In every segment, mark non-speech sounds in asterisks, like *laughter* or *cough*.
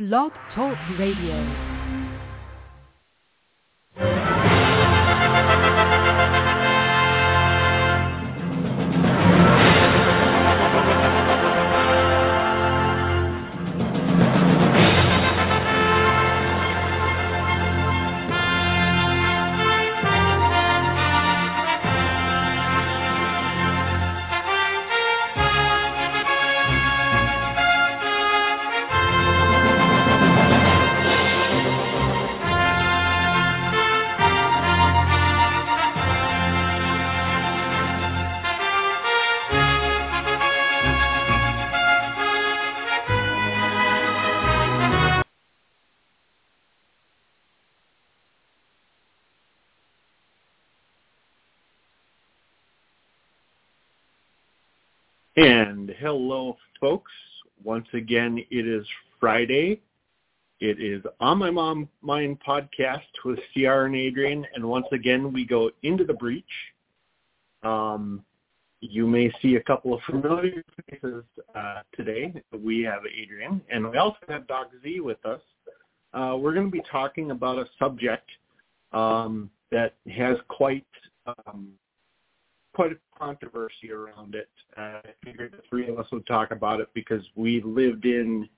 Blog Talk Radio. And hello, folks. Once again, it is Friday. It is On My Mom Mind podcast with CR and Adrian. And once again, we go into the breach. Um, you may see a couple of familiar faces uh, today. We have Adrian, and we also have Doc Z with us. Uh, we're going to be talking about a subject um, that has quite um, quite a controversy around it. Uh, I figured the three of us would talk about it because we lived in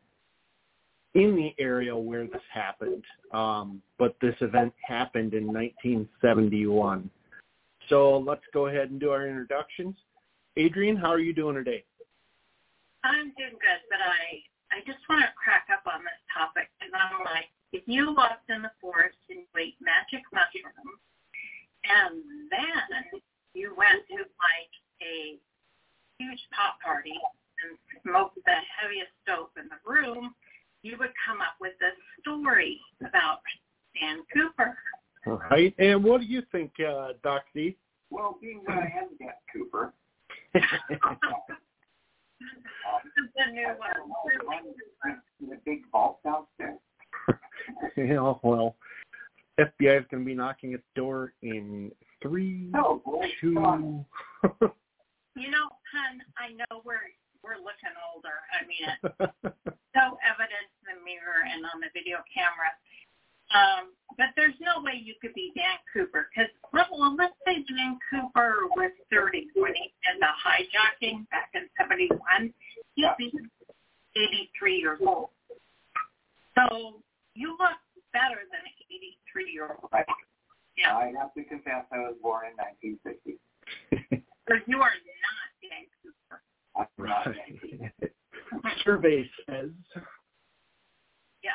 in the area where this happened. Um, but this event happened in 1971. So let's go ahead and do our introductions. Adrian, how are you doing today? I'm doing good, but I I just want to crack up on this topic because I'm like, if you walked in the forest and you ate magic mushrooms, and then you went to like a huge pop party and smoked the heaviest dope in the room, you would come up with a story about Dan Cooper. All right. And what do you think, uh, Doc D? Well, being that I am Dan Cooper, *laughs* the new one. the big vault downstairs. *laughs* you know, well, FBI is going to be knocking at the door in three, No, boy, two. You know, hun, I know we're we're looking older. I mean, *laughs* it's so evident in the mirror and on the video camera. Um, but there's no way you could be Dan Cooper because, well, let's say Dan Cooper was 30 when he did the hijacking back in 71. He'd Yeah. be 83 years old. So you look better than an 83 year old. Right. Yeah. I have to confess I was born in 1960. Because you are not Dan Cooper. I'm not Dan Cooper. right. Survey says. Yeah.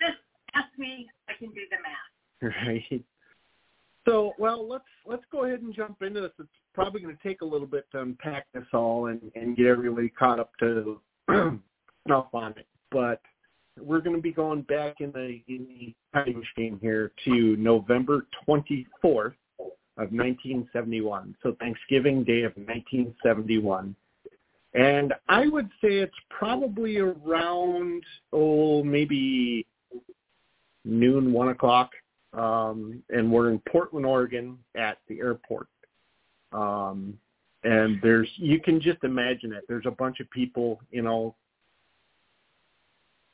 Just ask me. I can do the math. Right. So, well, let's let's go ahead and jump into this. It's probably going to take a little bit to unpack this all and, and get everybody caught up to snuff on it. But we're going to be going back in the in the time machine here to November 24th of 1971. So Thanksgiving Day of 1971. And I would say it's probably around oh maybe noon, one o'clock, um, and we're in Portland, Oregon, at the airport. Um, and there's you can just imagine it. There's a bunch of people, you know.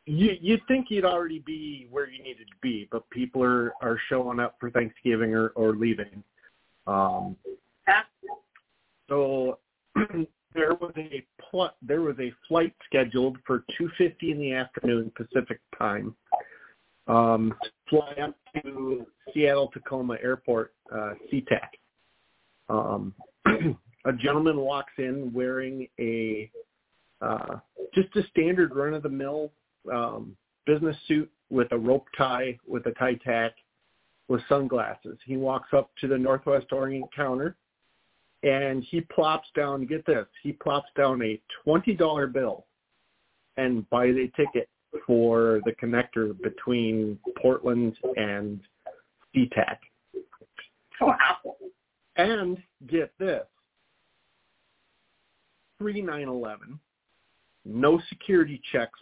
You you'd think you'd already be where you needed to be, but people are are showing up for Thanksgiving or or leaving. Um, so *clears throat* there was a pl- there was a flight scheduled for 2:50 in the afternoon Pacific time. Um, fly up to Seattle Tacoma Airport, uh, SeaTac. Um, *clears throat* a gentleman walks in wearing a uh, just a standard run of the mill um, business suit with a rope tie with a tie tack with sunglasses. He walks up to the Northwest Orient counter and he plops down, get this, he plops down a $20 bill and buys a ticket for the connector between Portland and SeaTac. wow. And get this, pre 9/11, no security checks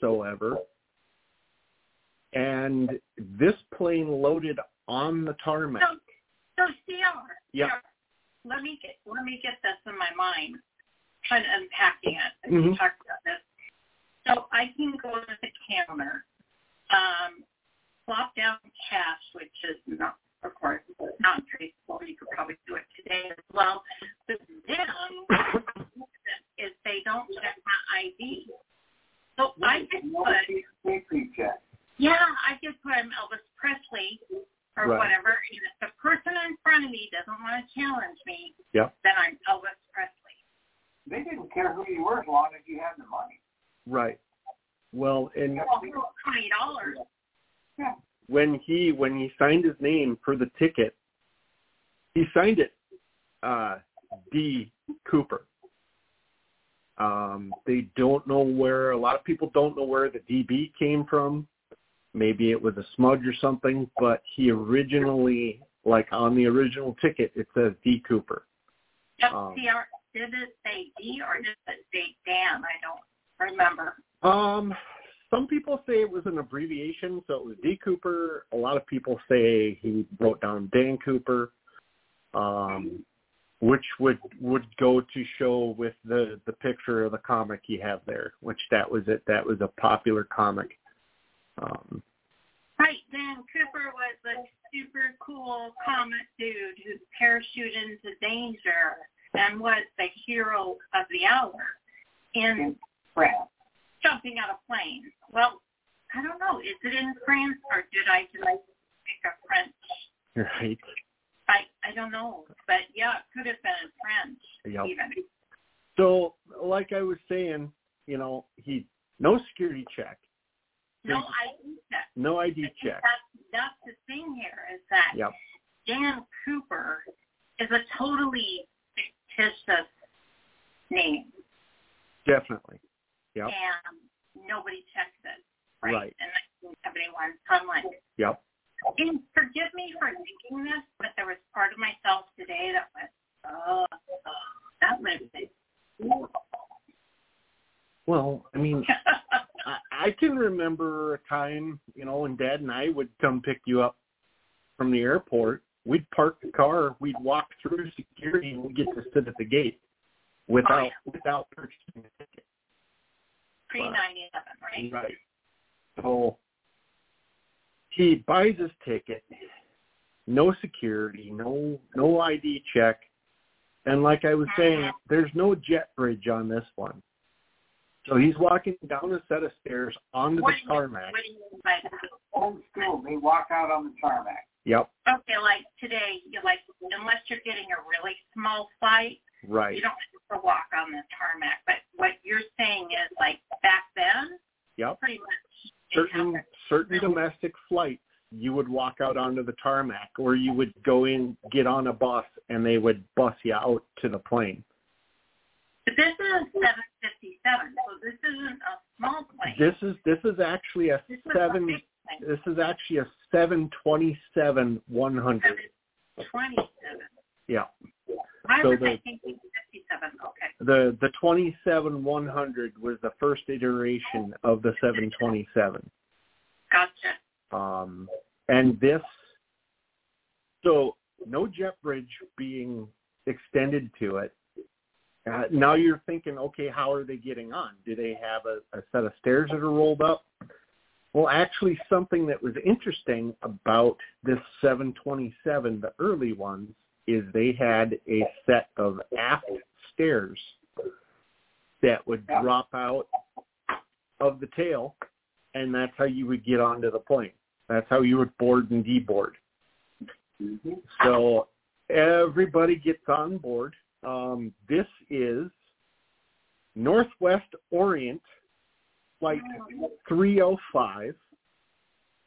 whatsoever, and this plane loaded on the tarmac. So, so CR. Yeah. Let me get let me get this in my mind. Kind of unpacking it Mhm. you talked about this. So I can go to the counter, um, plop down cash, which is not, of course, not traceable. You could probably do it today as well. But then *coughs* is they don't check my ID. So I could put, Safety check. yeah, I could put I'm Elvis Presley or Right. whatever. And if the person in front of me doesn't want to challenge me, Yep. then I'm Elvis Presley. They didn't care who you were as long as you had the money. Right. Well, and Well, twenty dollars. when he when he signed his name for the ticket, he signed it uh, D Cooper. Um, they don't know where a lot of people don't know where the DB came from. Maybe it was a smudge or something, but he originally, like on the original ticket, it says D Cooper. Yep. Um, did it say D or did it say Dan? I don't remember. Um, some people say it was an abbreviation, so it was D Cooper. A lot of people say he wrote down Dan Cooper, um, which would would go to show with the the picture of the comic you have there, which that was it. That was a popular comic. Um, Right, Dan Cooper was a super cool comic dude who parachuted into danger and was the hero of the hour in France. jumping out of planes. Well, I don't know. Is it in France or did I just pick a French? right. I I don't know, but yeah, it could have been in French Yep. even. So, like I was saying, you know, he no security check, No ID check. no ID check. That's that's the thing here is that Yep. Dan Cooper is a totally fictitious name, Definitely. Yep. and nobody checks it. Right. Right. In 1971, so I'm like, Yep. And forgive me for thinking this, but there was part of myself today that went, oh, that would be. Well, I mean, *laughs* I, I can remember a time, you know, when Dad and I would come pick you up from the airport. We'd park the car, we'd walk through security, and we'd get to sit at the gate without without purchasing a ticket. Pre 9 11, right? Right. So he buys his ticket, no security, no no ID check, and like I was saying, uh-huh. there's no jet bridge on this one. So he's walking down a set of stairs onto What the tarmac. What do you mean by that? Old school. They walk out on the tarmac. Yep. Okay, like today, you like unless you're getting a really small flight, Right. you don't have to walk on the tarmac. But what you're saying is like back then, Yep. pretty much Certain certain domestic flights, you would walk out onto the tarmac, or you would go in, get on a bus, and they would bus you out to the plane. But this is 757, so this isn't a small plane. This is this is actually a This seven. a. This is actually a seven twenty seven one hundred. 27. Yeah. Why So was the- I thinking 57? Okay. The the twenty seven one hundred was the first iteration of the seven twenty seven. Gotcha. Um, and this, so no jet bridge being extended to it. Uh, now you're thinking, okay, how are they getting on? Do they have a, a set of stairs that are rolled up? Well, actually, something that was interesting about this 727, the early ones, is they had a set of aft stairs that would drop out of the tail, and that's how you would get onto the plane. That's how you would board and deboard. Mm-hmm. So everybody gets on board. Um, this is Northwest Orient Flight 305,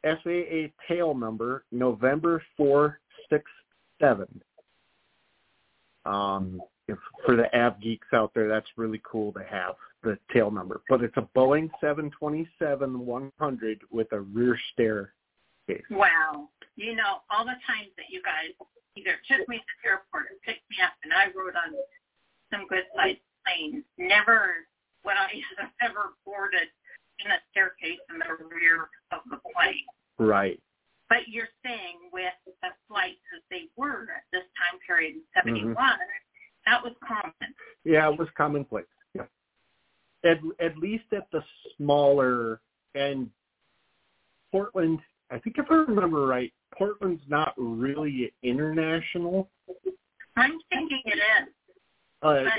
FAA tail number November 467. Um, if, for the av geeks out there, that's really cool to have the tail number. But it's a Boeing 727-100 with a rear stair case. Wow. You know, all the times that you guys either took me to the airport or picked me up and I rode on some good sized planes, never would I *laughs* have ever boarded in a staircase in the rear of the plane. Right. But you're saying with the flights as they were at this time period in 71, Mm-hmm. that was common. Yeah, it was commonplace. Yeah. at at least at the smaller and Portland. I think if I remember right, Portland's not really international. I'm thinking it is. Uh, but I,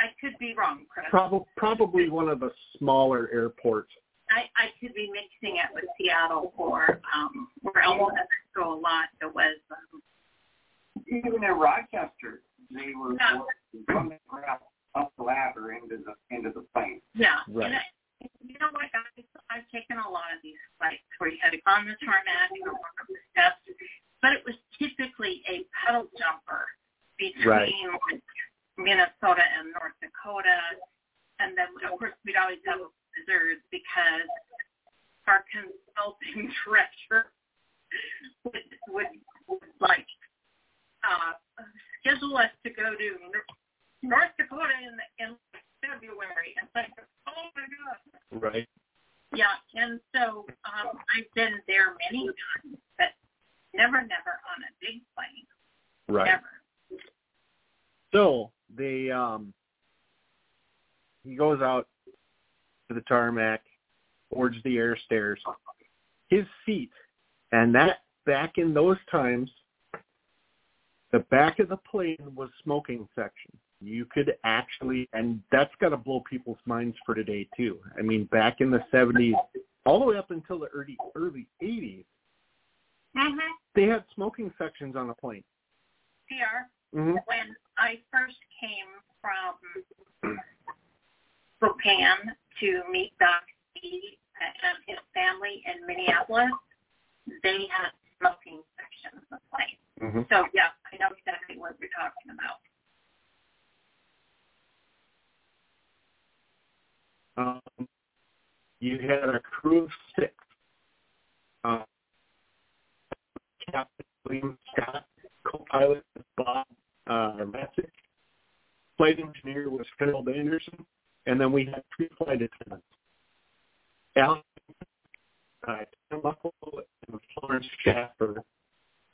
I could be wrong, Chris. prob- probably one of the smaller airports. I, I could be mixing it with Seattle or um, where Elmo go a lot. It was um, Even in Rochester, they were Yeah. from the ground up the ladder into the into the plane. yeah. Right. And I, you know what? I've, I've taken a lot of these flights where you had to go on the tarmac and walk up the steps, but it was typically a puddle jumper between Right. Minnesota and North Dakota, and then of course we'd always have a blizzard because our consulting *laughs* director would would, would like uh, schedule us to go to North Dakota in in February, and like, oh my god, Right. yeah. And so um, I've been there many times, but never, never on a big plane, Right. never. So they um he goes out to the tarmac, boards the air stairs. His seat, and that back in those times, the back of the plane was smoking section. You could actually, and that's got to blow people's minds for today too. I mean, back in the '70s, all the way up until the early early '80s, Mm-hmm. they had smoking sections on a plane. PR. Mm-hmm. when I first came from Spokane to meet Doc C and his family in Minneapolis, they had smoking sections of the plane. Mm-hmm. So yeah, I know exactly what you're talking about. Um, you had a crew of six. Um, Captain William Scott, co-pilot Bob uh, flight engineer was Phil Anderson, and then we had three flight attendants. Alan, uh, and Florence Schaffner.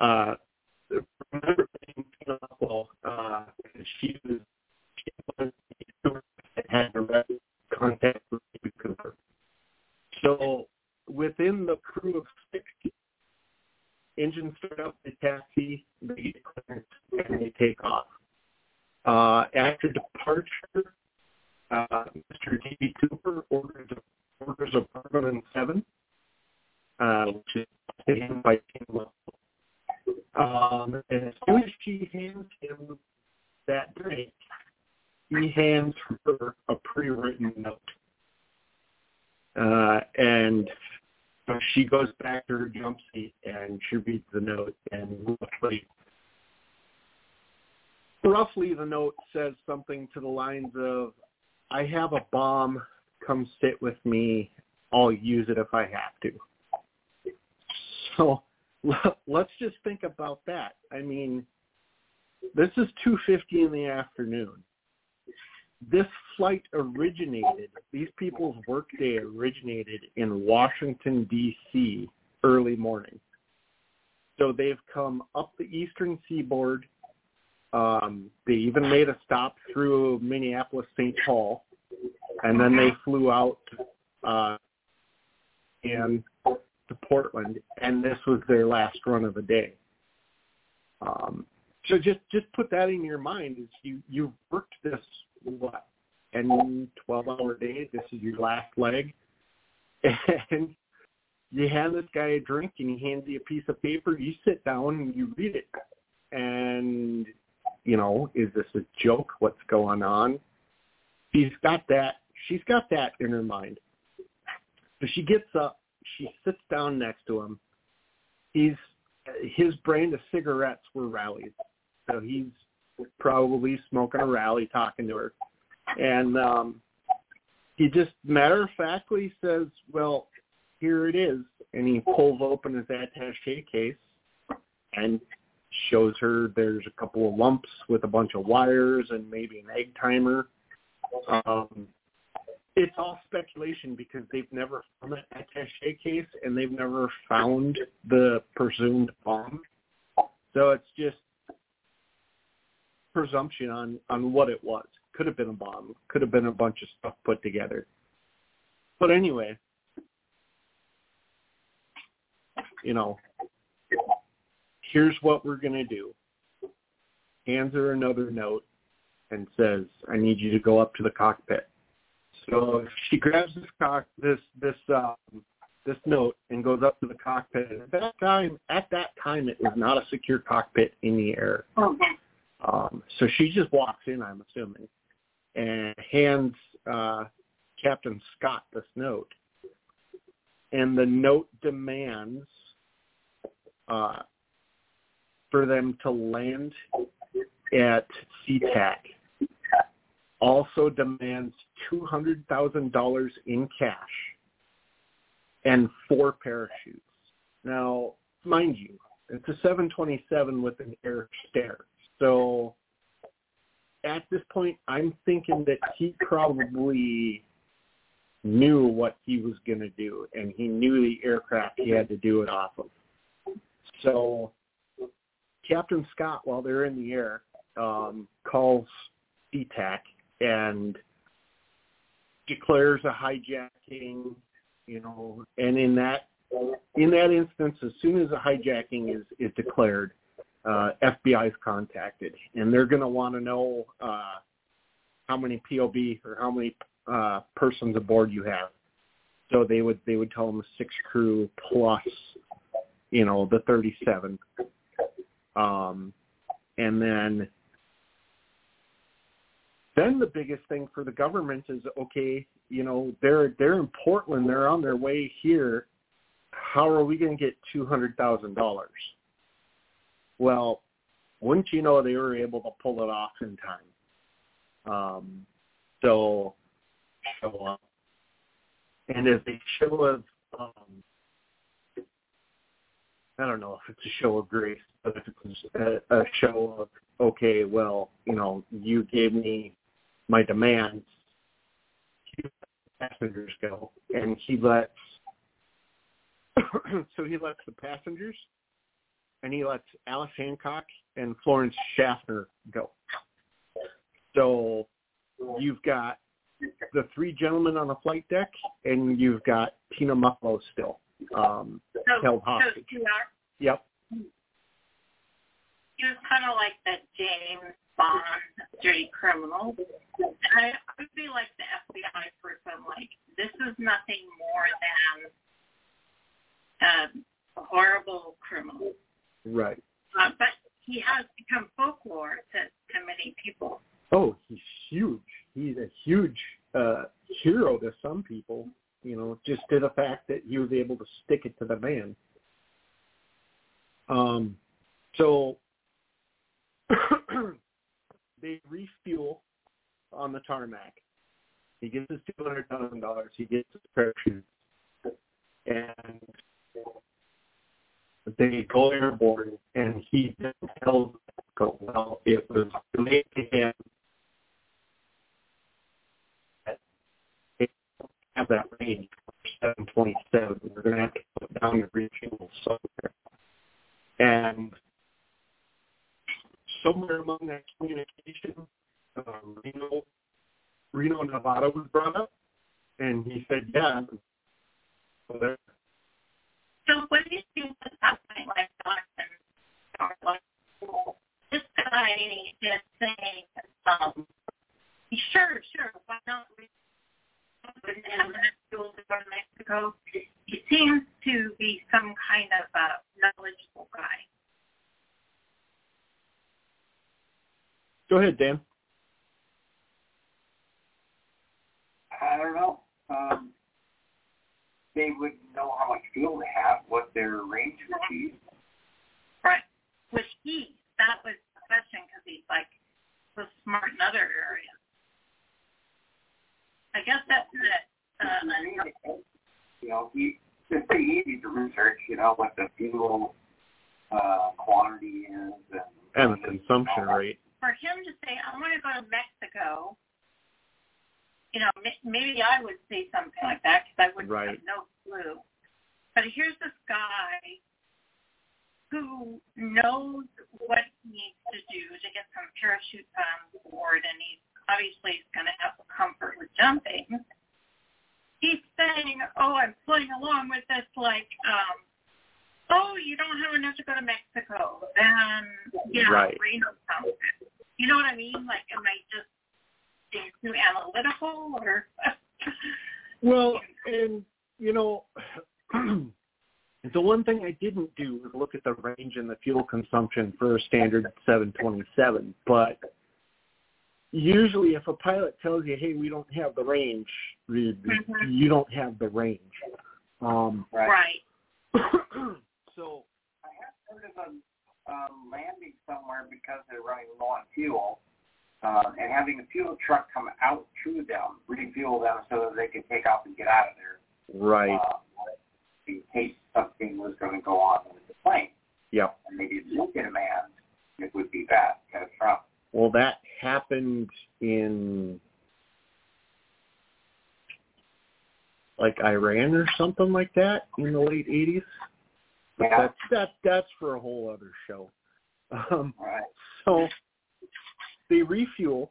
Uh, remember Tim uh, she was she was the steward that had direct contact with David Cooper. So within the crew of 60, engines start up the taxi, they get clearance, and they take off. Uh, after departure, uh, Mr. D.B. Cooper orders, orders apartment seven, uh, which is him by Lovell. Um, and as soon as she hands him that drink, he hands her a pre-written note. Uh, and so she goes back to her jump seat and she reads the note and roughly, roughly the note says something to the lines of, I have a bomb, come sit with me, I'll use it if I have to. So *laughs* let's just think about that. I mean, this is 2.50 in the afternoon this flight originated, these people's workday originated in Washington, D.C. early morning. So they've come up the eastern seaboard. Um, they even made a stop through Minneapolis, St. Paul, and then they flew out uh, and to Portland, and this was their last run of the day. Um, so just just put that in your mind. Is you you worked this what 10, 12 hour day. This is your last leg, *laughs* and you hand this guy a drink, and he hands you a piece of paper. You sit down and you read it, and you know, is this a joke? What's going on? She's got that. She's got that in her mind. So she gets up. She sits down next to him. He's his brand of cigarettes were Raleighs. So he's probably smoking a Raleigh talking to her. And um he just matter of factly says, Well, here it is and he pulls open his attache case and shows her there's a couple of lumps with a bunch of wires and maybe an egg timer. Um it's all speculation because they've never found an attache case and they've never found the presumed bomb. So it's just presumption on on what it was. could have been a bomb, could have been a bunch of stuff put together. But anyway, you know, here's what we're going to do. Hands her another note and says, I need you to go up to the cockpit. So she grabs this cock, this, this, um, this note and goes up to the cockpit. At that time, at that time, it was not a secure cockpit in the air. Okay. Um, so she just walks in, I'm assuming, and hands uh, Captain Scott this note. And the note demands uh, for them to land at SeaTac. Also demands $200,000 in cash and four parachutes. Now, mind you, it's a 727 with an air stair. So at this point, I'm thinking that he probably knew what he was going to do, and he knew the aircraft he had to do it off of. So Captain Scott, while they're in the air, um, calls SeaTac and declares a hijacking you know, and in that in that instance, as soon as a hijacking is is declared, uh, FBI is contacted, and they're going to want to know uh, how many POB or how many uh, persons aboard you have. So they would they would tell them six crew plus, you know, the 37, um, and then then the biggest thing for the government is okay, you know, they're they're in Portland, they're on their way here. How are we going to get two hundred thousand dollars? Well, wouldn't you know they were able to pull it off in time? Um, so up, and as a show of, um, I don't know if it's a show of grace, but if it's a, a show of okay, well, you know, you gave me my demands, passengers go, and he lets *coughs* so he lets the passengers, and he lets Alice Hancock and Florence Schaffner go. So you've got the three gentlemen on the flight deck, and you've got Tina Mucklow still um, So, held hostage. you are, Yep. he was kind of like that James Bond dirty criminal. I, I would be like the FBI person, like, this is nothing more than a horrible criminal. Right. Uh, but he has become folklore to, to many people. Oh, he's huge. He's a huge uh, hero to some people. You know, just to the fact that he was able to stick it to the man. Um, so *clears throat* they refuel on the tarmac. He gets his two hundred thousand dollars. He gets his parachute, and they go airborne. And he tells Mexico, well, it was relayed to him that they don't have that range for seven twenty seven. We're going to have to put down the refuel somewhere, and somewhere among that communication, um, Reno, Reno, Nevada was brought up, and he said, "Yeah." So So what do you think was happening like Jonathan or like this guy just saying, um, sure, sure, why not? Wouldn't have enough to go to Mexico. He seems to be some kind of a knowledgeable guy. go ahead, Dan. I don't know. Um, they would know how much fuel they have, what their range would be. Right. Was he? That was the question because he's like was smart in other areas. I guess that's it. Uh, You know, he, it's pretty easy to research, you know, what the fuel uh, quantity is. And, And the consumption rate. for him to say, I want to go to Mexico, you know, maybe I would say something like that because I would Right. have no clue. But here's this guy who knows what he needs to do to get some parachutes on board, and he's obviously is going to have comfort with jumping. He's saying, "Oh, I'm playing along with this like, um, oh, you don't have enough to go to Mexico, then yeah, Right. Reno sounds good." You know what I mean? Like, am I just being too analytical, or? *laughs* Well, and you know, *clears throat* the one thing I didn't do was look at the range and the fuel consumption for a standard 727. But usually, if a pilot tells you, "Hey, we don't have the range," you Mhm. you don't have the range. Um, Right. right. *coughs* so I have heard of them um, landing somewhere because they're running low on fuel, uh, and having a fuel truck come out to them, refuel them so that they can take off and get out of there. right, Uh, in case something was going to go on with the plane, yep. and they didn't get a man, it would be bad, catastrophic. Well, that happened in like Iran or something like that in the late 80s. But Yeah. that's that that's for a whole other show. Um, right. so they refuel.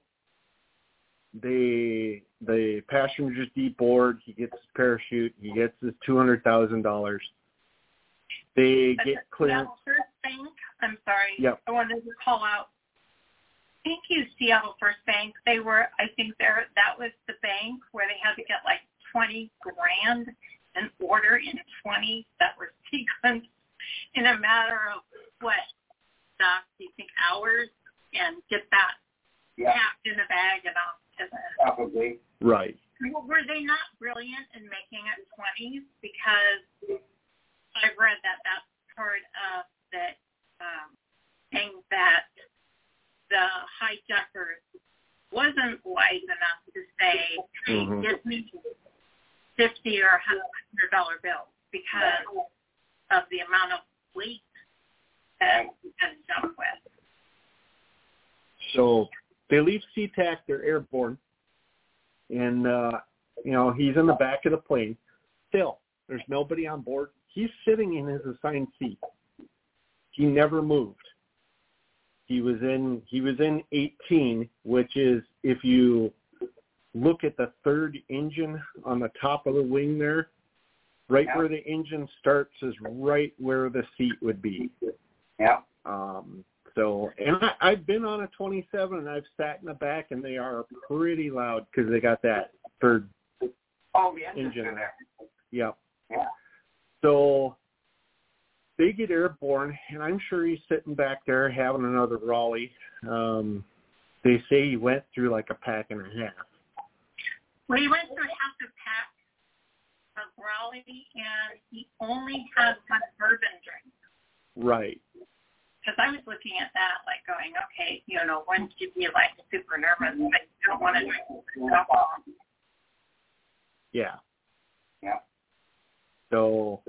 They the passengers deboard. He gets his parachute. He gets his two hundred thousand dollars. They But get clearance. First I'm sorry. Yep. I wanted to call out. Thank you, Seattle First Bank. They were, I think, there. That was the bank where they had to get like twenty grand and order in twenty that were *laughs* sequenced in a matter of what, Doc? Do you think hours? And get that Yeah, packed in a bag and off to the probably. Right. well, were they not brilliant in making it 20s? Because I've read that that's part of the um, thing that the hijackers wasn't wise enough to say, hey, Mhm. give me 50 or $100 bills because of the amount of weight that you can jump with. So they leave SeaTac, they're airborne, and uh, you know he's in the back of the plane. Still, there's nobody on board. He's sitting in his assigned seat. He never moved. He was in he was in 18, which is if you look at the third engine on the top of the wing there, right where the engine starts is right where the seat would be. Yeah. Um, so, and I, I've been on a 27 and I've sat in the back and they are pretty loud because they got that third, Oh, the Engine. there. yep. Yeah. So they get airborne and I'm sure he's sitting back there having another Raleigh. Um, they say he went through like a pack and a half. Well, he went through half a pack of Raleigh, and he only had one bourbon drink. Right. Because I was looking at that, like going, okay, you know, once you be like super nervous, but you don't want to drink alcohol. Yeah. Yeah. So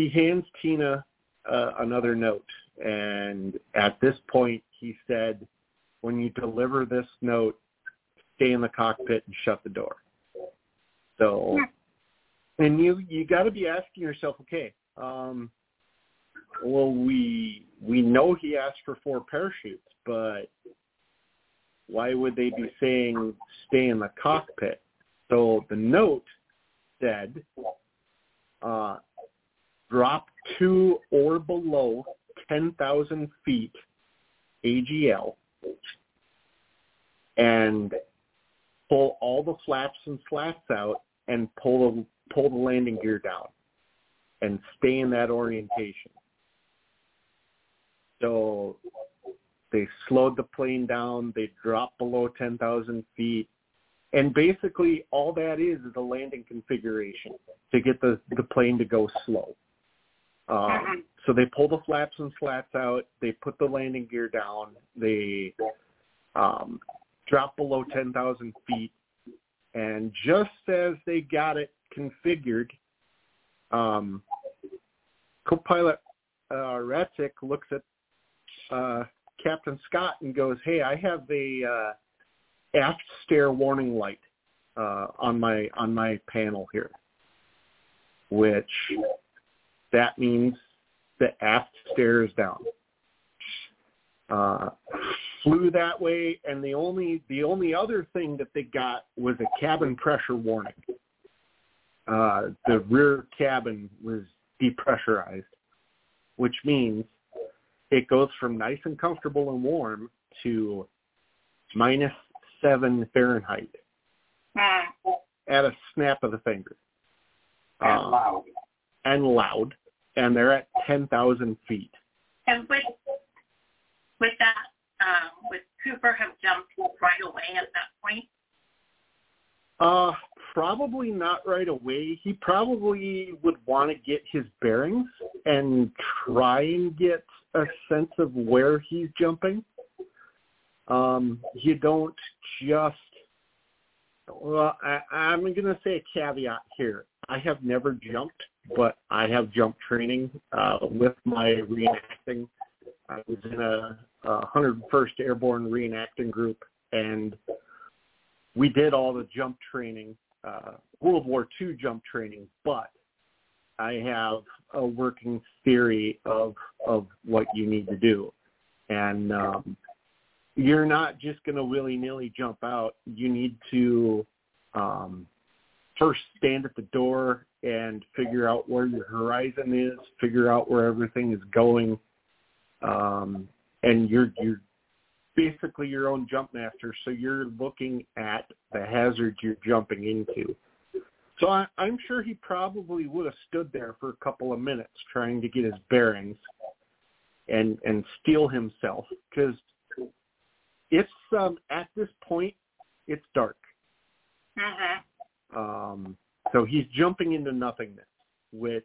he hands Tina uh, another note, and at this point, he said, "When you deliver this note, stay in the cockpit and shut the door." So, and you you got to be asking yourself, okay, um, well, we we know he asked for four parachutes, but why would they be saying stay in the cockpit? So the note said, uh, drop to or below 10,000 feet AGL and pull all the flaps and slats out and pull the, pull the landing gear down and stay in that orientation. So they slowed the plane down. They dropped below 10,000 feet. And basically all that is is a landing configuration to get the, the plane to go slow. Um, so they pull the flaps and slats out. They put the landing gear down. They um, drop below 10,000 feet. And just as they got it configured, um, co-pilot uh, Rataczak looks at uh, Captain Scott and goes, "Hey, I have a uh, aft stair warning light uh, on my on my panel here, which that means the aft stair is down." Uh, flew that way, and the only the only other thing that they got was a cabin pressure warning. Uh, the rear cabin was depressurized, which means it goes from nice and comfortable and warm to minus seven Fahrenheit Mm. at a snap of the finger. And Uh, loud. and loud, and they're at 10,000 feet. And would would that um, would Cooper have jumped right away at that point? Uh, probably not right away. He probably would want to get his bearings and try and get a sense of where he's jumping. Um, you don't just. Well, I, I'm going to say a caveat here. I have never jumped, but I have jump training uh, with my reenacting. I was in a, a 101st Airborne reenacting group, and we did all the jump training, uh, World War II jump training, but I have a working theory of of what you need to do, and um, you're not just going to willy nilly jump out. You need to um, first stand at the door and figure out where your horizon is, figure out where everything is going, um, and you're you're basically your own jump master. So you're looking at the hazard you're jumping into. So I, I'm sure he probably would have stood there for a couple of minutes trying to get his bearings and and steel himself because it's um, at this point it's dark. Mm-hmm. Um, so he's jumping into nothingness, which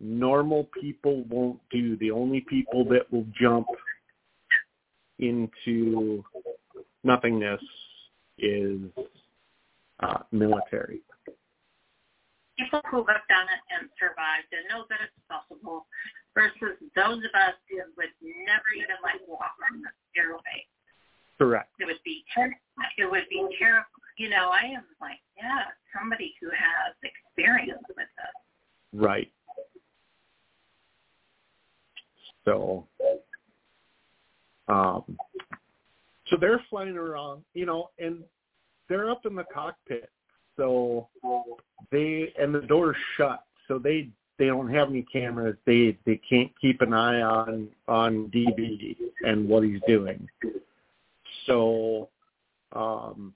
normal people won't do. The only people that will jump into nothingness is uh, military. People who have done it and survived and know that it's possible versus those of us who would never even like walk on the stairway. Correct. It would be ter- it would be terrible. You know, I am like, yeah, somebody who has experience with this. Right. So, um, so they're flying around, you know, and they're up in the cockpit. So they and the door's shut, so they they don't have any cameras. They they can't keep an eye on on DB and what he's doing. So, um,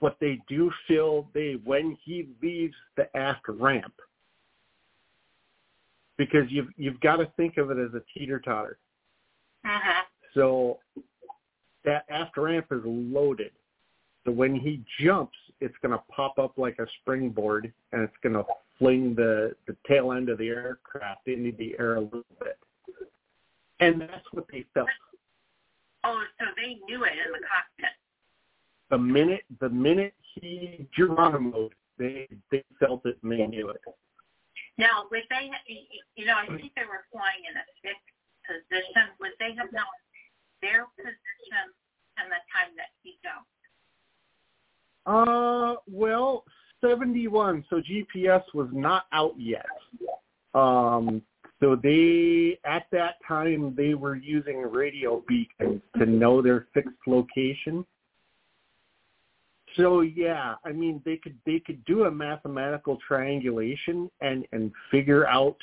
what they do feel they when he leaves the aft ramp, because you've you've got to think of it as a teeter totter. Mm-hmm. So that aft ramp is loaded. So when he jumps, it's going to pop up like a springboard, and it's going to fling the the tail end of the aircraft into the air a little bit. And that's what they felt. Oh, so they knew it in the cockpit. The minute the minute he Geronimo, they they felt it and they knew it. Now, would they, you know, I think they were flying in a fixed position. Would they have known their position and the time that he jumped? Uh, well, 71. So GPS was not out yet. Um, so they, at that time, they were using radio beacons to know their fixed location. So yeah, I mean, they could they could do a mathematical triangulation and and figure out.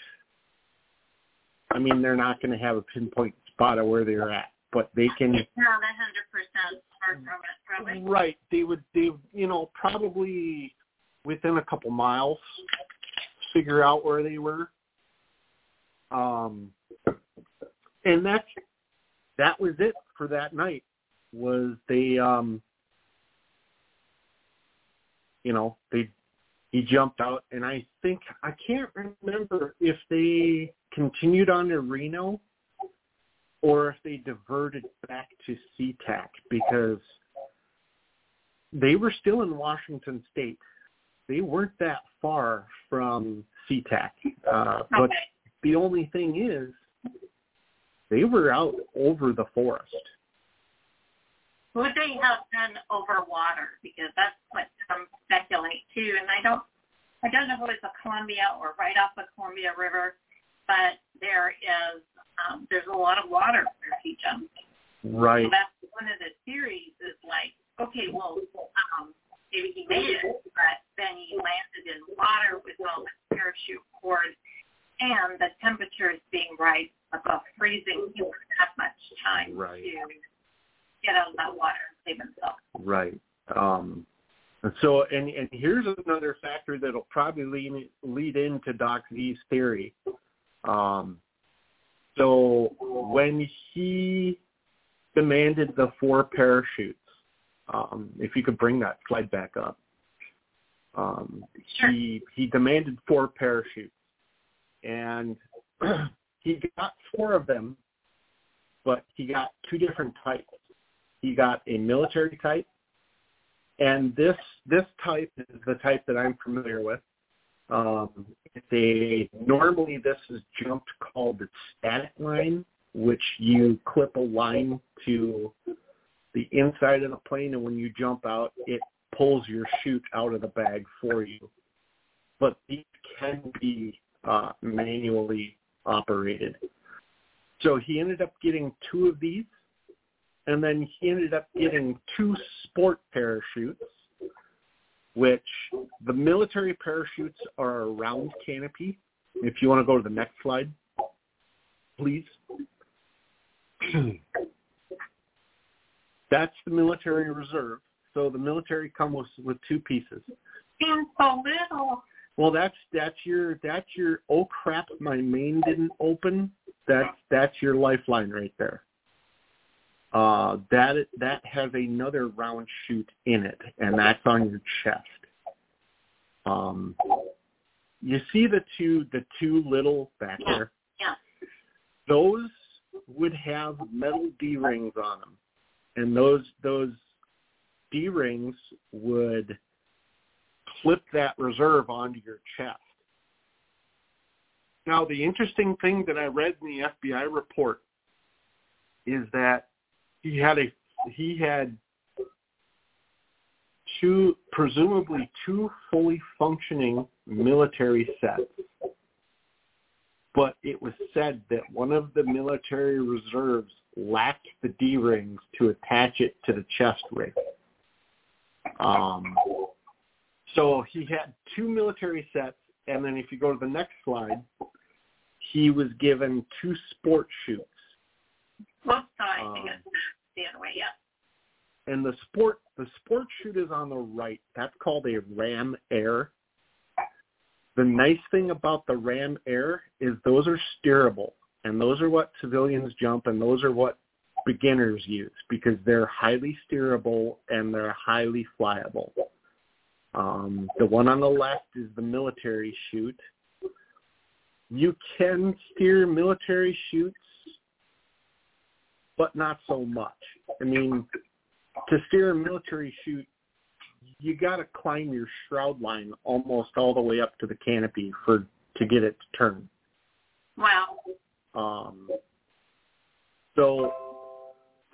I mean, they're not going to have a pinpoint spot of where they're at, but they can It's not a hundred percent far from it. Right. They would they you know, probably within a couple miles figure out where they were. Um and that's that was it for that night was they um you know, they he jumped out and I think I can't remember if they continued on to Reno or if they diverted back to SeaTac because they were still in Washington State. They weren't that far from SeaTac. Uh, but the only thing is, they were out over the forest. Would they have been over water? Because that's what some speculate too. And I don't, I don't know if it was the Columbia or right off the Columbia River, but there is, um, there's a lot of water where he jumped. Right. So that's one of the theories is like, okay, well, um, maybe he made it, but then he landed in water with all the parachute cord, and the temperature is being right above freezing. He wouldn't have much time Right. to get out of that water and save himself. Right. Um, and so, and, and here's another factor that'll probably lead, lead into Doc Z's theory. Um, so when he demanded the four parachutes, um, if you could bring that slide back up, um, Sure. he he demanded four parachutes, and *clears throat* he got four of them, but he got two different types. He got a military type, and this this type is the type that I'm familiar with. Um, a normally this is jumped called the static line, which you clip a line to the inside of the plane, and when you jump out, it pulls your chute out of the bag for you. But these can be uh, manually operated. So he ended up getting two of these, and then he ended up getting two sport parachutes, which the military parachutes are a round canopy. If you want to go to the next slide, please. That's the military reserve. So the military comes with, with two pieces. Seems so little. Well, that's that's your that's your oh crap, my main didn't open. That's that's your lifeline right there. Uh, that that has another round chute in it, and that's on your chest. Um, you see the two the two little back Yeah. there. Yeah. Those would have metal D rings on them, and those those D rings would clip that reserve onto your chest. Now, the interesting thing that I read in the FBI report is that he had a he had two presumably two fully functioning military sets. But it was said that one of the military reserves lacked the D rings to attach it to the chest ring. Um, so he had two military sets, and then if you go to the next slide, he was given two sport chutes. Whoops, sorry, I think Um, it's the other way, yeah. And the sport the sport chute is on the right. That's called a Ram Air. The nice thing about the Ram Air is those are steerable, and those are what civilians jump, and those are what beginners use because they're highly steerable and they're highly flyable. Um, the one on the left is the military chute. You can steer military chutes, but not so much. I mean, to steer a military chute, you got to climb your shroud line almost all the way up to the canopy for to get it to turn. Wow. Um, so *clears throat*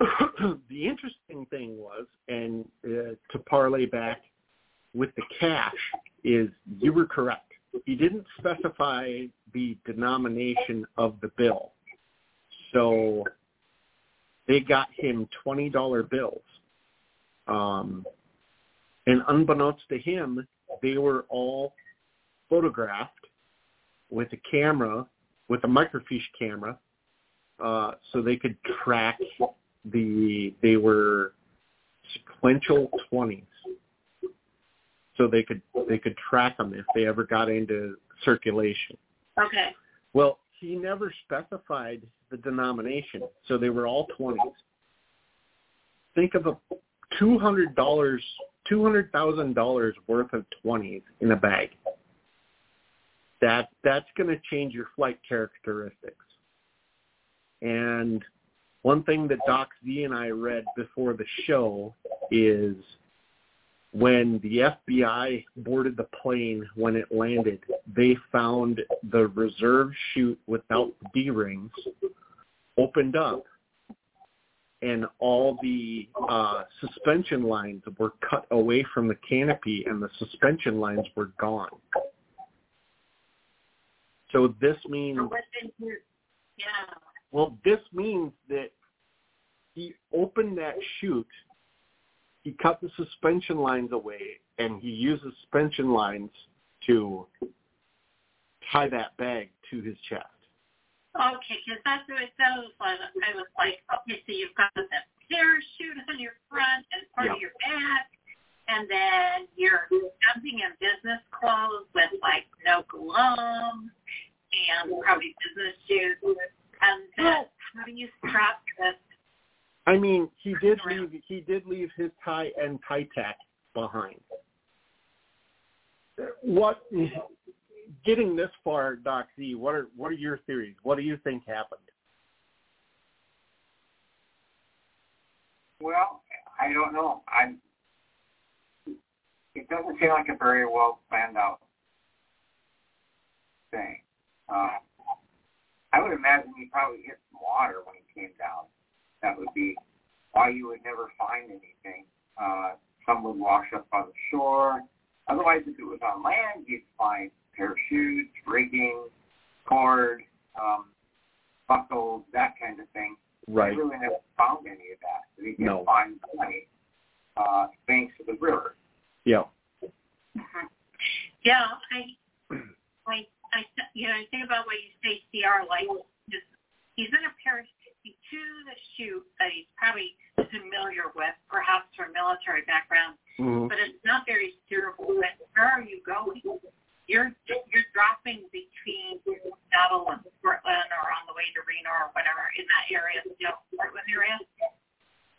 the interesting thing was, and uh, to parlay back with the cash, is you were correct. He didn't specify the denomination of the bill, so they got him twenty dollar bills. Um, and unbeknownst to him, they were all photographed with a camera, with a microfiche camera, uh, so they could track the. They were sequential twenties, so they could they could track them if they ever got into circulation. Okay. Well, he never specified the denomination, so they were all twenties. Think of a two hundred dollars, two hundred thousand dollars worth of twenties in a bag. That that's going to change your flight characteristics. And one thing that Doc Z and I read before the show is when the FBI boarded the plane when it landed, they found the reserve chute without the D rings opened up and all the uh, suspension lines were cut away from the canopy and the suspension lines were gone. So this means So what did you, yeah. well, this means that he opened that chute, he cut the suspension lines away, and he used the suspension lines to tie that bag to his chest. Okay, because that's what it sounds like. I was like, okay, so you've got the parachute on your front and part Yeah. of your back, and then you're jumping in business clothes with like no gloves and probably business shoes. And uh, then how do you strap this? I mean, he did leave he did leave his tie and tie tack behind. What getting this far, Doc Z, what are what are your theories? What do you think happened? Well, I don't know. I'm. It doesn't seem like a very well planned out thing. Uh, I would imagine he probably hit some water when he came down. That would be why you would never find anything. Uh, some would wash up on the shore. Otherwise, if it was on land, you'd find parachutes, rigging, cord, um, buckles, that kind of thing. Right. I really never found any of that. We did No. find money uh, banks of the river. Yeah. *laughs* Yeah, I, I, I, you know, I think about what you say, CR, like, just, he's in a to the chute that he's probably familiar with, perhaps from military background, hmm but it's not very steerable. But where are you going? You're you're dropping between Seattle and Portland, or on the way to Reno, or whatever in that area, you know, Portland area.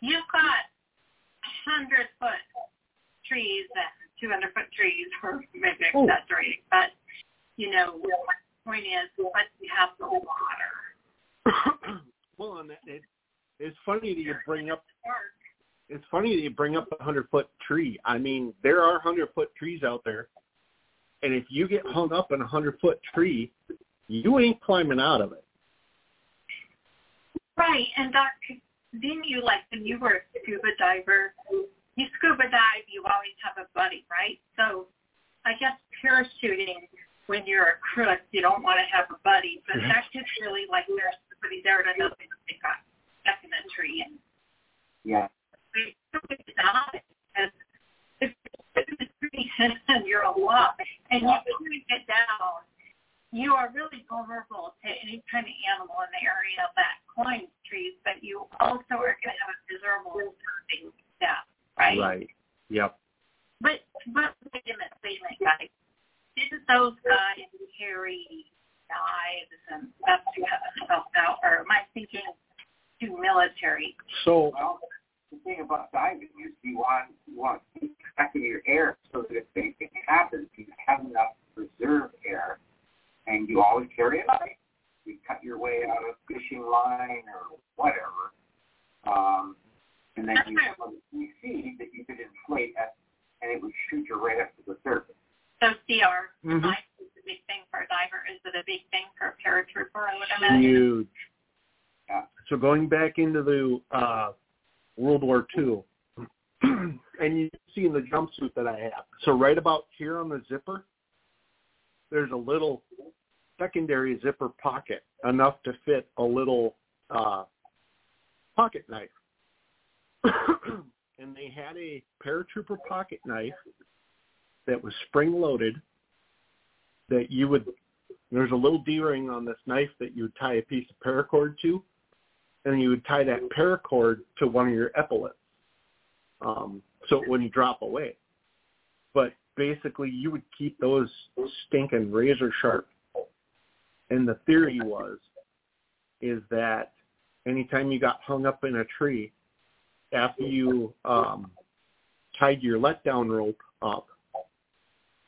You've got a hundred foot trees and two hundred foot trees, or maybe Oh. exaggerating, but you know, my point is, but you have the water. well, and it, it's that you bring up it's funny that you bring up the hundred foot tree. I mean, there are hundred foot trees out there, and if you get hung up in a hundred foot tree, you ain't climbing out of it. Right, and Doc, didn't you like when you were a scuba diver? You scuba dive, you always have a buddy, right? So, I guess parachuting when you're a crook, you don't want to have a buddy, but Mhm. that's just really like there's somebody there to know that they got stuck in a tree and Yeah. they don't die because if it's in a tree and you're aloft and you can't get down, you are really vulnerable to any kind of animal in the area that climbs trees, but you also are going to have a miserable starving death, right? Right. Yep. But but wait a minute, wait a minute, guys. Didn't those guys carry knives and stuff to have themselves out, or am I thinking too military? So Well, the thing about diving is you want you want to keep track of your air so that if anything happens, you have enough reserve air, and you always carry a knife. You cut your way out of fishing line or whatever, um, and then you you see that you could inflate it, and it would shoot you right up to the surface. So CR, Mhm. knife is a big thing for a diver. Is it a big thing for a paratrooper? I would imagine. huge. Yeah. So going back into the uh, World War II, and you see in the jumpsuit that I have. So right about here on the zipper, there's a little secondary zipper pocket enough to fit a little uh, pocket knife. *clears throat* and they had a paratrooper pocket knife that was spring loaded that you would there's a little D-ring on this knife that you would tie a piece of paracord to, and you would tie that paracord to one of your epaulets, um, so it wouldn't drop away. But basically, you would keep those stinking razor sharp. And the theory was, is that anytime you got hung up in a tree, after you um, tied your letdown rope up,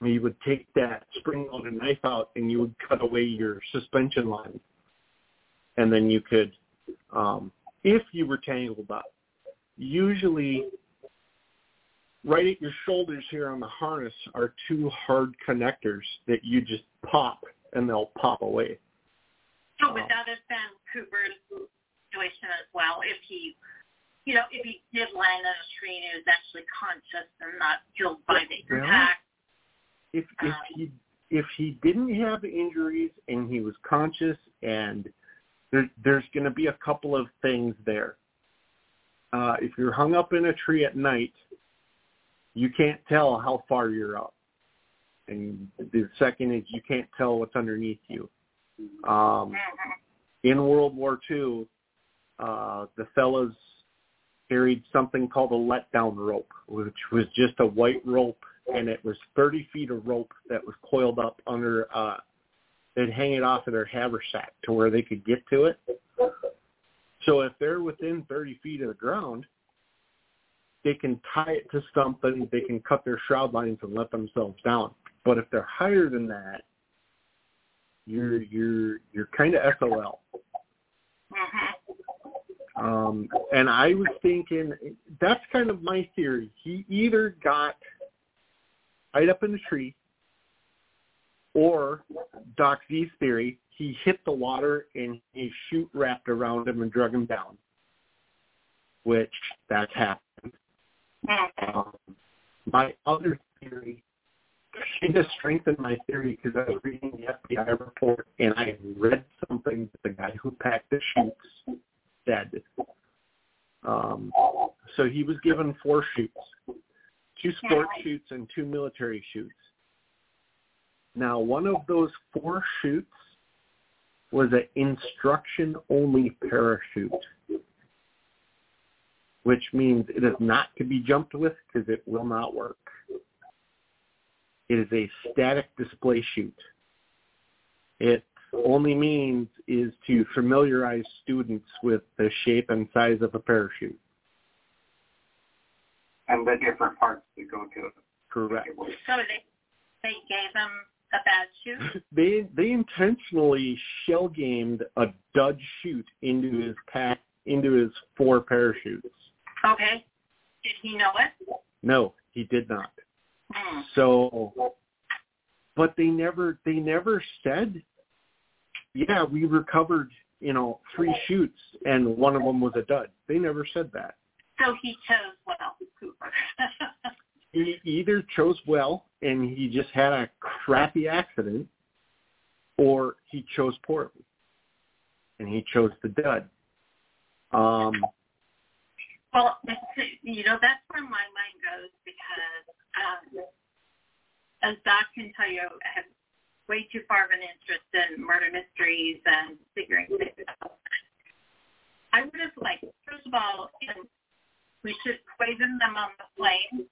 you would take that spring-loaded knife out and you would cut away your suspension line, and then you could, um, if you were tangled up, usually right at your shoulders here on the harness are two hard connectors that you just pop and they'll pop away. So would that have been Cooper's situation as well? If he, you know, if he did land on a tree and he was actually conscious and not killed by the Yeah. impact? If if he if he didn't have injuries and he was conscious and there, there's going to be a couple of things there. uh, if you're hung up in a tree at night, you can't tell how far you're up. And the second is you can't tell what's underneath you. Um, in World War II, uh, the fellas carried something called a letdown rope, which was just a white rope, and it was 30 feet of rope that was coiled up under. Uh, they'd hang it off of their haversack to where they could get to it. So if they're within 30 feet of the ground, they can tie it to something. They can cut their shroud lines and let themselves down. But if they're higher than that, you're you're you're kind of SOL. Mm-hmm. Um, and I was thinking that's kind of my theory. He either got tied up in the tree, or Doc Z's theory, he hit the water and his chute wrapped around him and drug him down, which that's happened. Um, my other theory kind of strengthened my theory because I was reading the FBI report and I read something that the guy who packed the chutes said. Um, so he was given four chutes, two sport chutes and two military chutes. Now, one of those four chutes was an instruction-only parachute, which means it is not to be jumped with because it will not work. It is a static display chute. It only means is to familiarize students with the shape and size of a parachute. And the different parts that go to it. Correct. So they they gave him a bad shoe. *laughs* They they intentionally shell gamed a dud chute into his pack into his four parachutes. Okay. Did he know it? No, he did not. Hmm. So, but they never they never said, yeah, we recovered you know three chutes and one of them was a dud. They never said that. So he chose well, Cooper. *laughs* He either chose well and he just had a crappy accident, or he chose poorly and he chose the dud. Um, well, you know, that's where my mind goes because, um, as Doc can tell you, I have way too far of an interest in murder mysteries and figuring things out. I would have liked, first of all, you we should poison them on the plane,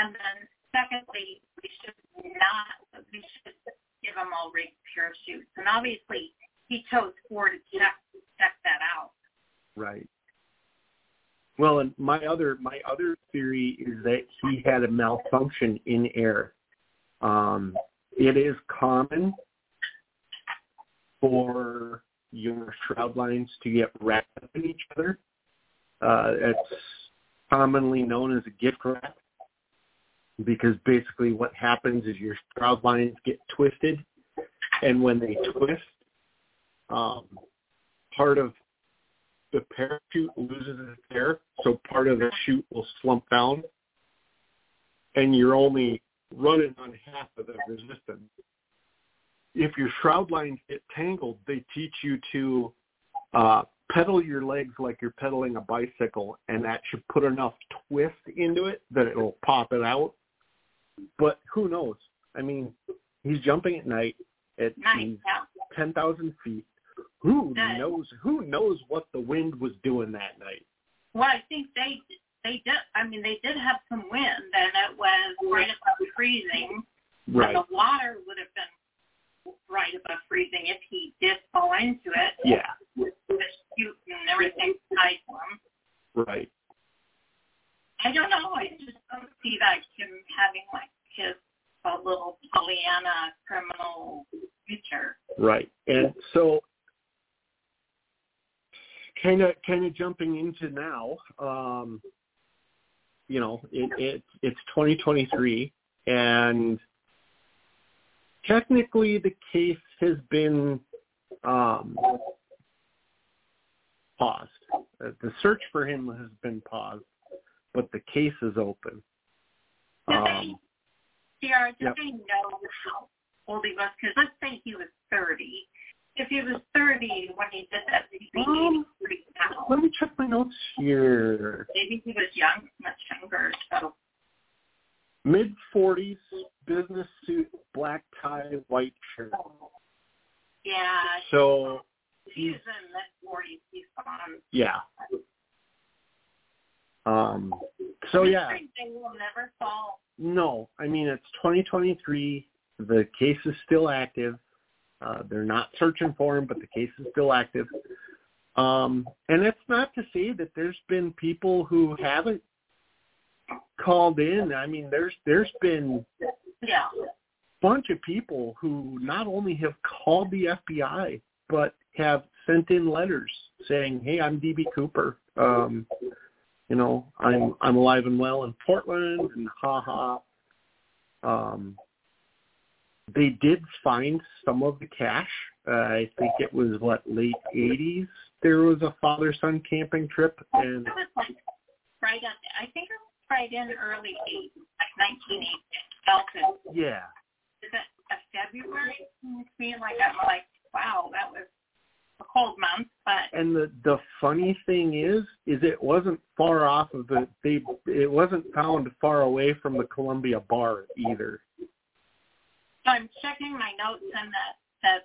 and then secondly, we should not, we should give them all rigged parachutes. And obviously, he chose four to check check that out. Right. Well, and my other my other theory is that he had a malfunction in air. Um, it is common for your shroud lines to get wrapped up in each other. Uh, it's commonly known as a gift wrap because basically what happens is your shroud lines get twisted, and when they twist, um, part of the parachute loses its air, so part of the chute will slump down, and you're only running on half of the resistance. If your shroud lines get tangled, they teach you to uh, pedal your legs like you're pedaling a bicycle, and that should put enough twist into it that it'll pop it out. But who knows? I mean, he's jumping at night at Nice. Yeah. ten thousand feet. Who Nice. knows? Who knows what the wind was doing that night? Well, I think they they did. I mean, they did have some wind, and it was right above freezing. Right. But the water would have been right above freezing if he did fall into it. Yeah. With the chute and everything tied to him. Right. I don't know. I just don't see that him having like his a little Pollyanna criminal future. Right. And so kind of kind of jumping into now, um, you know, it, it it's 2023 and technically the case has been um, paused. Uh, The search for him has been paused, but the case is open. They, Um, Sierra, did yep. they know how old he was? Because let's say he was 30. If he was 30 when he did that, he'd be Um, now. Let me check my notes here. maybe he was young, much younger. So Mid forties, business suit, black tie, white shirt. yeah, So he's in mid forties. He's gone. yeah. Um. So yeah, Mystery will never fall. no. I mean, it's 2023. The case is still active. Uh, they're not searching for him, but the case is still active. Um, and it's not to say that there's been people who haven't called in. I mean, there's there's been Yeah. bunch of people who not only have called the FBI but have sent in letters saying, "Hey, I'm DB Cooper. Um, you know, I'm I'm alive and well in Portland." And ha ha. Um, they did find some of the cash. Uh, I think it was what late '80s. There was a father-son camping trip, and It was like right at, I think it was right in early 80s, like 1980. Elton. yeah, Is it a February? It's me like I'm like, wow, that was a cold month, but and the the funny thing is is it wasn't far off of the they it wasn't found far away from the Columbia bar either. So I'm checking my notes and that that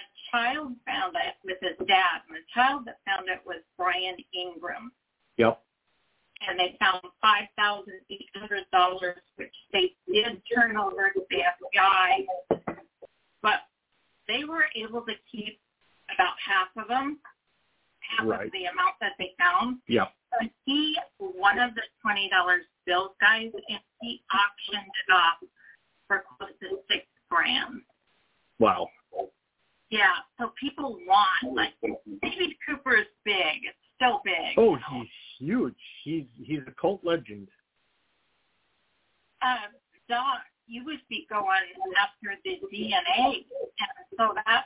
a child found it with his dad, and the child that found it was Brian Ingram. Yep. and they found five thousand eight hundred dollars, which they did turn over to the FBI, but they were able to keep about half of them, half Right. of the amount that they found. Yep. And he, one of the twenty dollars bills guys, and he auctioned it off for close to six grand. Wow. Yeah, so people want like David Cooper is big. It's still big. Oh, he's huge. He's he's a cult legend. uh, Doc, you would be going after the DNA. And so that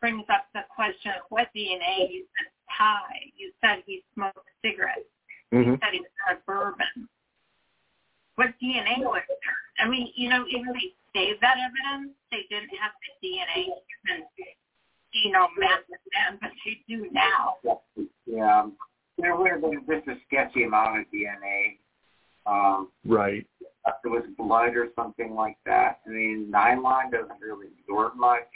brings up the question of what DNA you said Ty. You said he smoked cigarettes. Mm-hmm. You said he had bourbon. What DNA was there? I mean, you know, even saved that evidence, they didn't have the DNA and you know, match it then, but they do now. Yeah, there would have been just a sketchy amount of DNA. Um, Right. if it was blood or something like that. I mean, nylon doesn't really absorb much.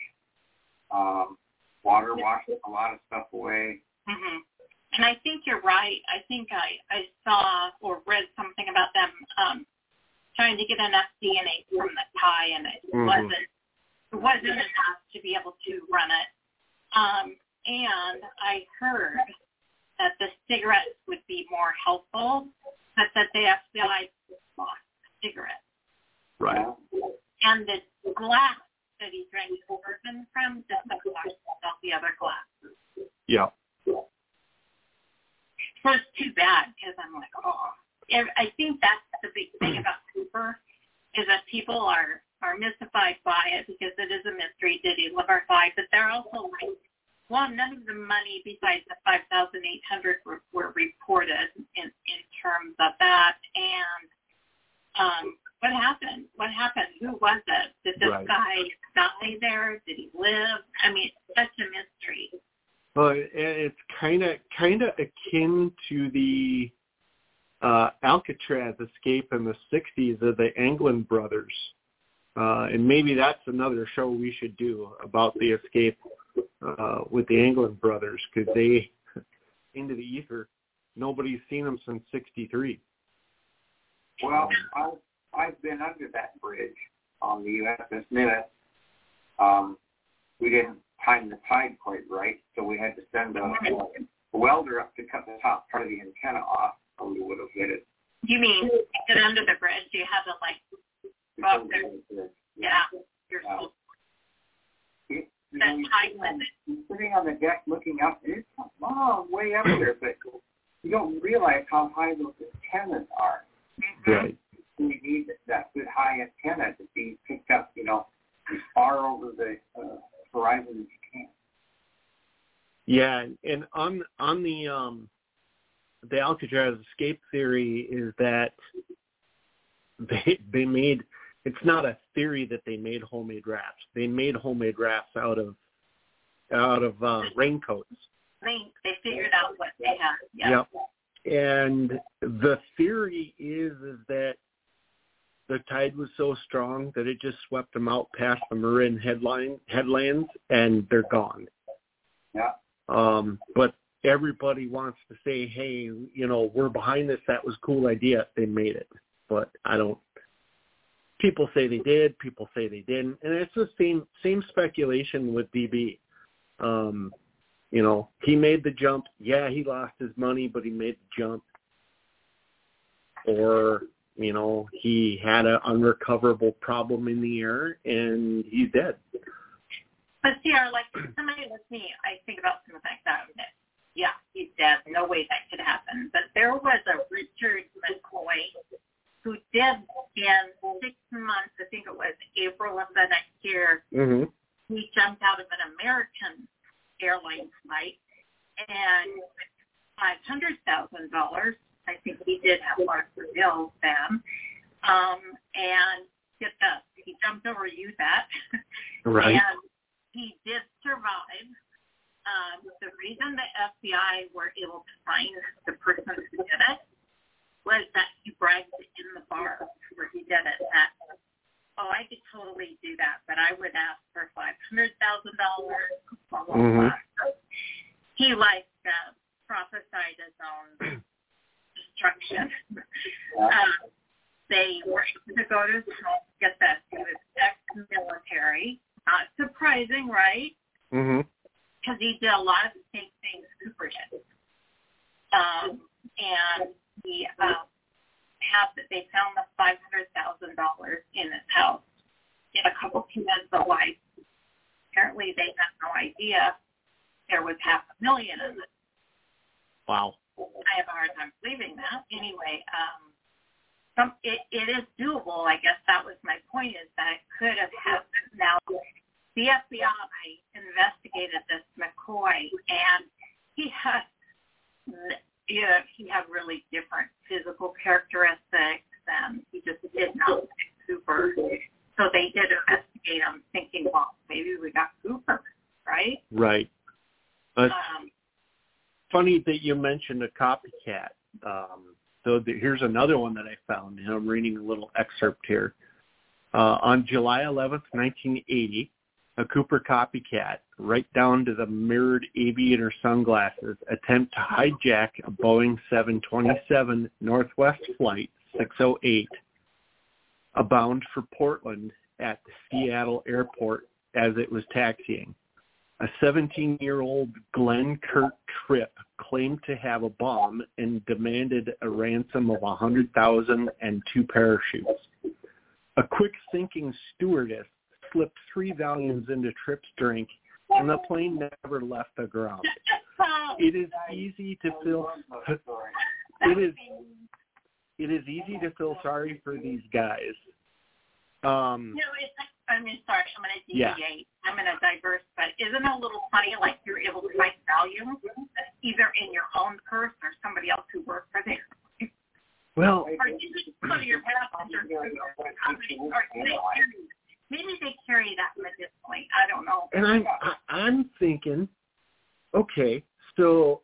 Um, water washes a lot of stuff away. hmm And I think you're right. I think I, I saw or read something about them um, trying to get enough DNA from the tie, and it Mhm. wasn't it wasn't enough to be able to run it. Um, and I heard that the cigarettes would be more helpful, but that the FBI lost cigarettes Right. and the glass that he drank bourbon from just washed out the other glasses. Yep. So it's too bad because I'm like, oh, I think that's the big thing about Cooper is that people are are mystified by it because it is a mystery. Did he live or die? But they're also like, well, none of the money besides the five thousand eight hundred were, were reported in in terms of that. And um, what happened? What happened? Who was it? Did this Right. guy die there? Did he live? I mean, it's such a mystery. But it's kind of kind of akin to the uh, Alcatraz escape in the '60s of the Anglin brothers, uh, and maybe that's another show we should do about the escape uh, with the Anglin brothers because they *laughs* into the ether. Nobody's seen them since '63. Well, I've, I've been under that bridge on the USS Nimitz. Um, we didn't time the tide quite right, so we had to send a, a welder up to cut the top part of the antenna off, or we would have hit it. You mean get under the bridge? You have to like, Go up there. yeah, you're so You that know, tide limit. you're sitting on the deck looking up, and it's a long way up *clears throat* there, but you don't realize how high those antennas are. Right. You need that good high antenna to be picked up, you know, as far over the uh, horizon as you can. Yeah, and- and on on the um the Alcatraz escape theory is that they they made it's not a theory that they made homemade rafts. They made homemade rafts out of out of uh, raincoats. They they figured out what they had. Yeah. Yep. and the theory is is that the tide was so strong that it just swept them out past the Marin headline headlands and they're gone. Yeah. Um, but everybody wants to say, hey, you know, we're behind this. That was a cool idea. They made it. But I don't. People say they did. People say they didn't, and it's the same same speculation with DB. Um, you know, he made the jump. Yeah, he lost his money, but he made the jump. Or you know, he had an unrecoverable problem in the air and he's dead. But see, like somebody with me, I think about something like that. Yeah, he's dead. No way that could happen. But there was a Richard McCoy who did in six months, I think it was April of the next year, mm-hmm. he jumped out of an American airline flight and $500,000 I think he did have lots of bills then. Um, and get this, he jumped over Utah. Right. and he did survive. Um, the reason the FBI were able to find the person who did it was that he bragged in the bar where he did it that oh, I could totally do that, but I would ask for five hundred thousand dollars. Mm-hmm. He like uh, prophesied his own destruction. Um, they were able to go to his home. Get this, he was ex-military. Not surprising, right? Mm-hmm. Because he did a lot of the same things Cooper did. Um, and he uh, had they found the five hundred thousand dollars in his house. Had a couple kids, a wife. Apparently, they had no idea there was half a million in it. Wow. I have a hard time believing that. Anyway, um, some, it, it is doable. I guess that was my point is that it could have happened. Now, the FBI investigated this McCoy, and he had, yeah, he had really different physical characteristics, and he just did not super. So they did investigate him, thinking, well, maybe we got Cooper, right? Right. But, um, funny that you mentioned a copycat. Um, so the, here's another one that I found, and I'm reading a little excerpt here. Uh, on July 11th, 1980, a Cooper copycat, right down to the mirrored aviator sunglasses, attempt to hijack a Boeing 727 Northwest Flight 608, bound for Portland at Seattle airport as it was taxiing. A 17-year-old Glenn Kirk Tripp claimed to have a bomb and demanded a ransom of a hundred thousand and two parachutes. A quick-thinking stewardess slipped three Valiums into Tripp's drink, and the plane never left the ground. It is easy to feel. *laughs* It is. It is easy to feel sorry for these guys. Um, no, it's I mean, sorry, I'm going to deviate. Yeah. I'm going to diverse, but isn't it a little funny, like you're able to find Valium either in your own purse or somebody else who works for there? Well, or you just go to your passenger. Maybe they carry that medicinally. I don't know. And I'm I'm thinking, okay, so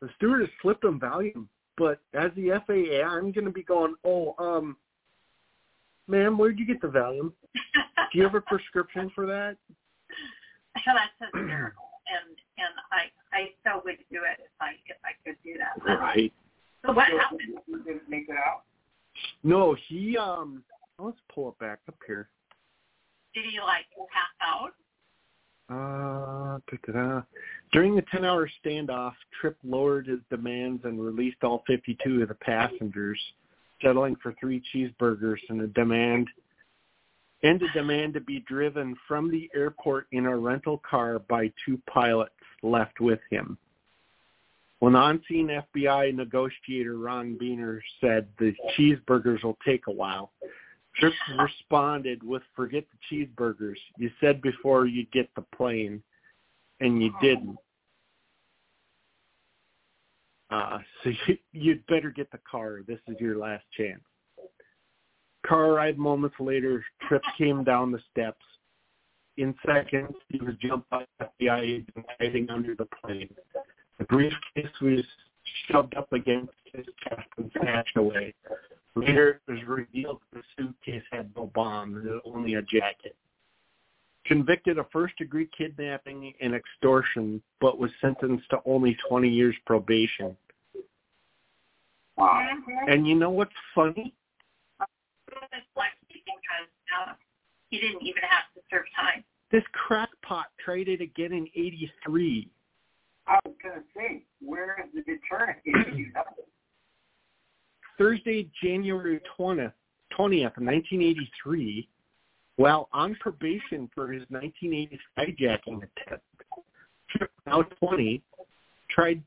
the stewardess slipped them Valium, but as the FAA, I'm going to be going, oh, um, ma'am, where'd you get the Valium? *laughs* Do you have a prescription for that? Well, that's hysterical, and and I I still would do it if I if I could do that. Right. So what happened? You didn't make it out. No, he um. Let's pull it back up here. Did he like pass out? Da-da-da. During the 10-hour standoff, Tripp lowered his demands and released all 52 of the passengers settling for three cheeseburgers and a demand and a demand to be driven from the airport in a rental car by two pilots left with him. When on-scene FBI negotiator Ron Beener said the cheeseburgers will take a while, Tripp responded with, forget the cheeseburgers. You said before you'd get the plane, and you didn't. Uh, so *laughs* you, you'd better get the car. This is your last chance. Car ride moments later, Tripp came down the steps. In seconds, he was jumped by FBI agents hiding under the plane. The briefcase was shoved up against his passed away. Later, it was revealed the suitcase had no bombs, only a jacket. Convicted of first-degree kidnapping and extortion, but was sentenced to only 20 years probation. Wow. Mm-hmm. And you know what's funny? It's like because he didn't even have to serve time. This crackpot tried it again in 83. I was going to say, where is the deterrent? Thursday, January 20th, 20th, 1983, while on probation for his 1980 hijacking attempt, now 20, tried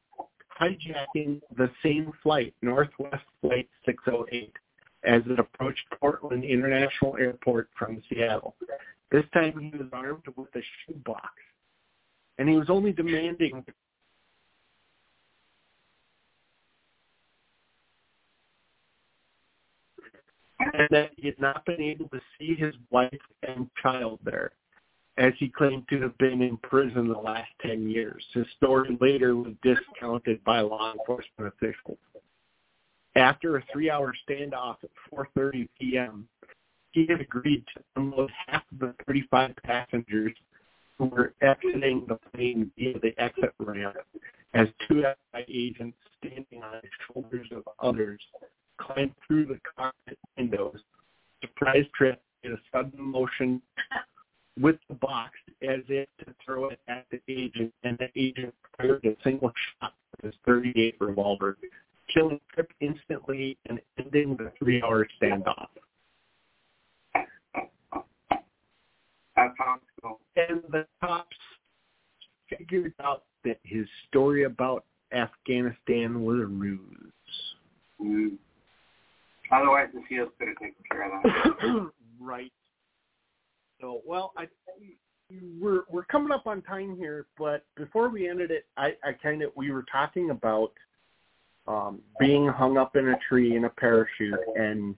hijacking the same flight, Northwest Flight 608, as it approached Portland International Airport from Seattle. This time he was armed with a shoebox, and he was only demanding and that he had not been able to see his wife and child there, as he claimed to have been in prison the last 10 years. His story later was discounted by law enforcement officials. After a three-hour standoff at 4.30 p.m., he had agreed to unload half of the 35 passengers who were exiting the plane via the exit ramp as two FBI agents standing on the shoulders of others climbed through the cockpit windows. Surprise Tripp did a sudden motion with the box as if to throw it at the agent, and the agent fired a single shot with his 38 revolver, killing Tripp instantly and ending the three-hour standoff. And the cops figured out that his story about Afghanistan was a ruse. Mm. Otherwise, the SEALs could have taken care of that. *coughs* right. So, well, I we're we're coming up on time here, but before we ended it, I, I kind of we were talking about um, being hung up in a tree in a parachute and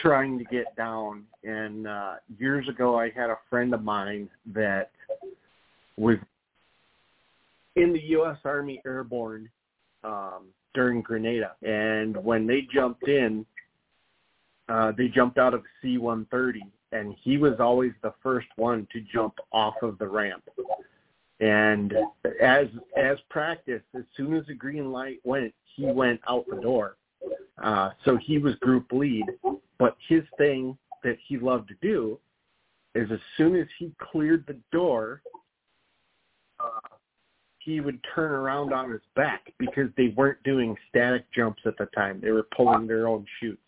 trying to get down. And uh, years ago, I had a friend of mine that was in the U.S. Army Airborne um, during Grenada, and when they jumped in, uh, they jumped out of C-130, and he was always the first one to jump off of the ramp. And as as practice, as soon as the green light went, he went out the door. Uh, so he was group lead, but his thing that he loved to do is as soon as he cleared the door, he would turn around on his back because they weren't doing static jumps at the time. They were pulling their own chutes.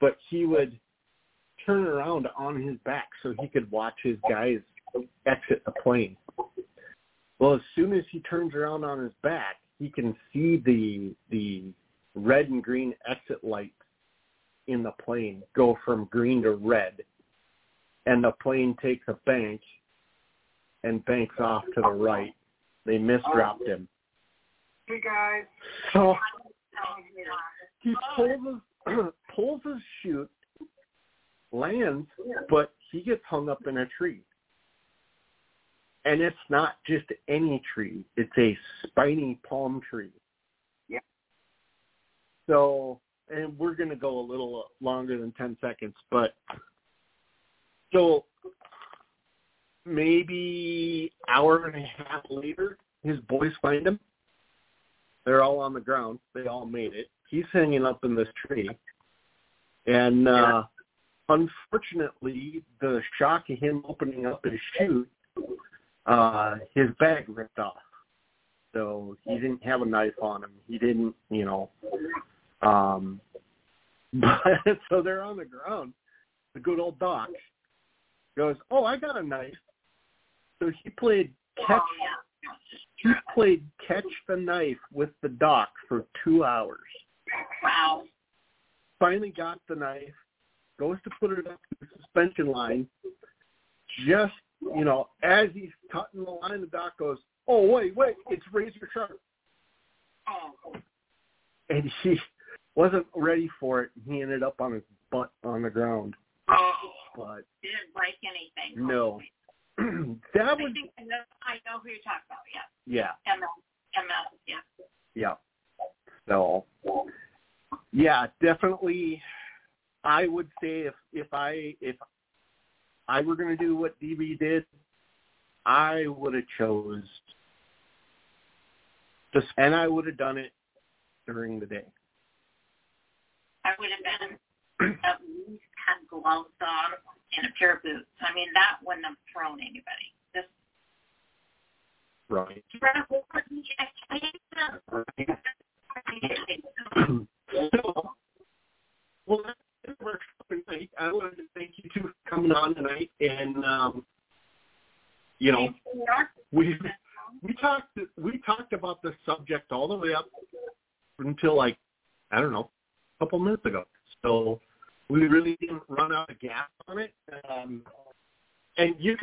But he would turn around on his back so he could watch his guys exit the plane. Well, as soon as he turns around on his back, he can see the the red and green exit lights in the plane go from green to red, and the plane takes a bank and banks off to the right. They misdropped oh. him. Hey guys. So oh. he pulls his *clears throat* pulls his chute, lands, but he gets hung up in a tree. And it's not just any tree; it's a spiny palm tree. Yeah. So, and we're going to go a little longer than ten seconds, but so maybe hour and a half later, his boys find him. They're all on the ground. They all made it. He's hanging up in this tree. And uh unfortunately the shock of him opening up his chute, uh his bag ripped off. So he didn't have a knife on him. He didn't, you know um *laughs* but so they're on the ground. The good old doc goes, Oh, I got a knife. So he played catch Oh, he played catch the knife with the doc for two hours. Wow. Finally got the knife, goes to put it up the suspension line. Just you know, as he's cutting the line, the doc goes, "Oh wait, wait, it's razor sharp," Oh. and he wasn't ready for it. He ended up on his butt on the ground. Oh. But Didn't break anything. no, oh, *clears throat* that I was think I know, I know who you're talking about. Yeah. yeah. MS. MS. Yeah. Yeah. So, yeah, definitely. I would say if if I if I were going to do what DB did, I would have chose just, and I would have done it during the day. I would have been at least had gloves on and a pair of boots. I mean, that wouldn't have thrown anybody. Just right. so, well, that works tonight. I wanted to thank you two for coming on tonight, and um, you know, we we talked we talked about this subject all the way up until like I don't know, a couple minutes ago. So we really didn't run out of gas on it. Um, and you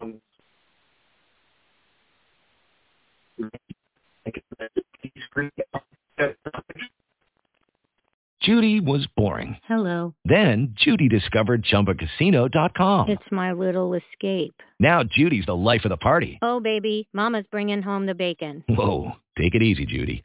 um, Judy was boring. Hello. Then Judy discovered ChumbaCasino.com. It's my little escape. Now Judy's the life of the party. Oh, baby, mama's bringing home the bacon. Whoa, take it easy, Judy.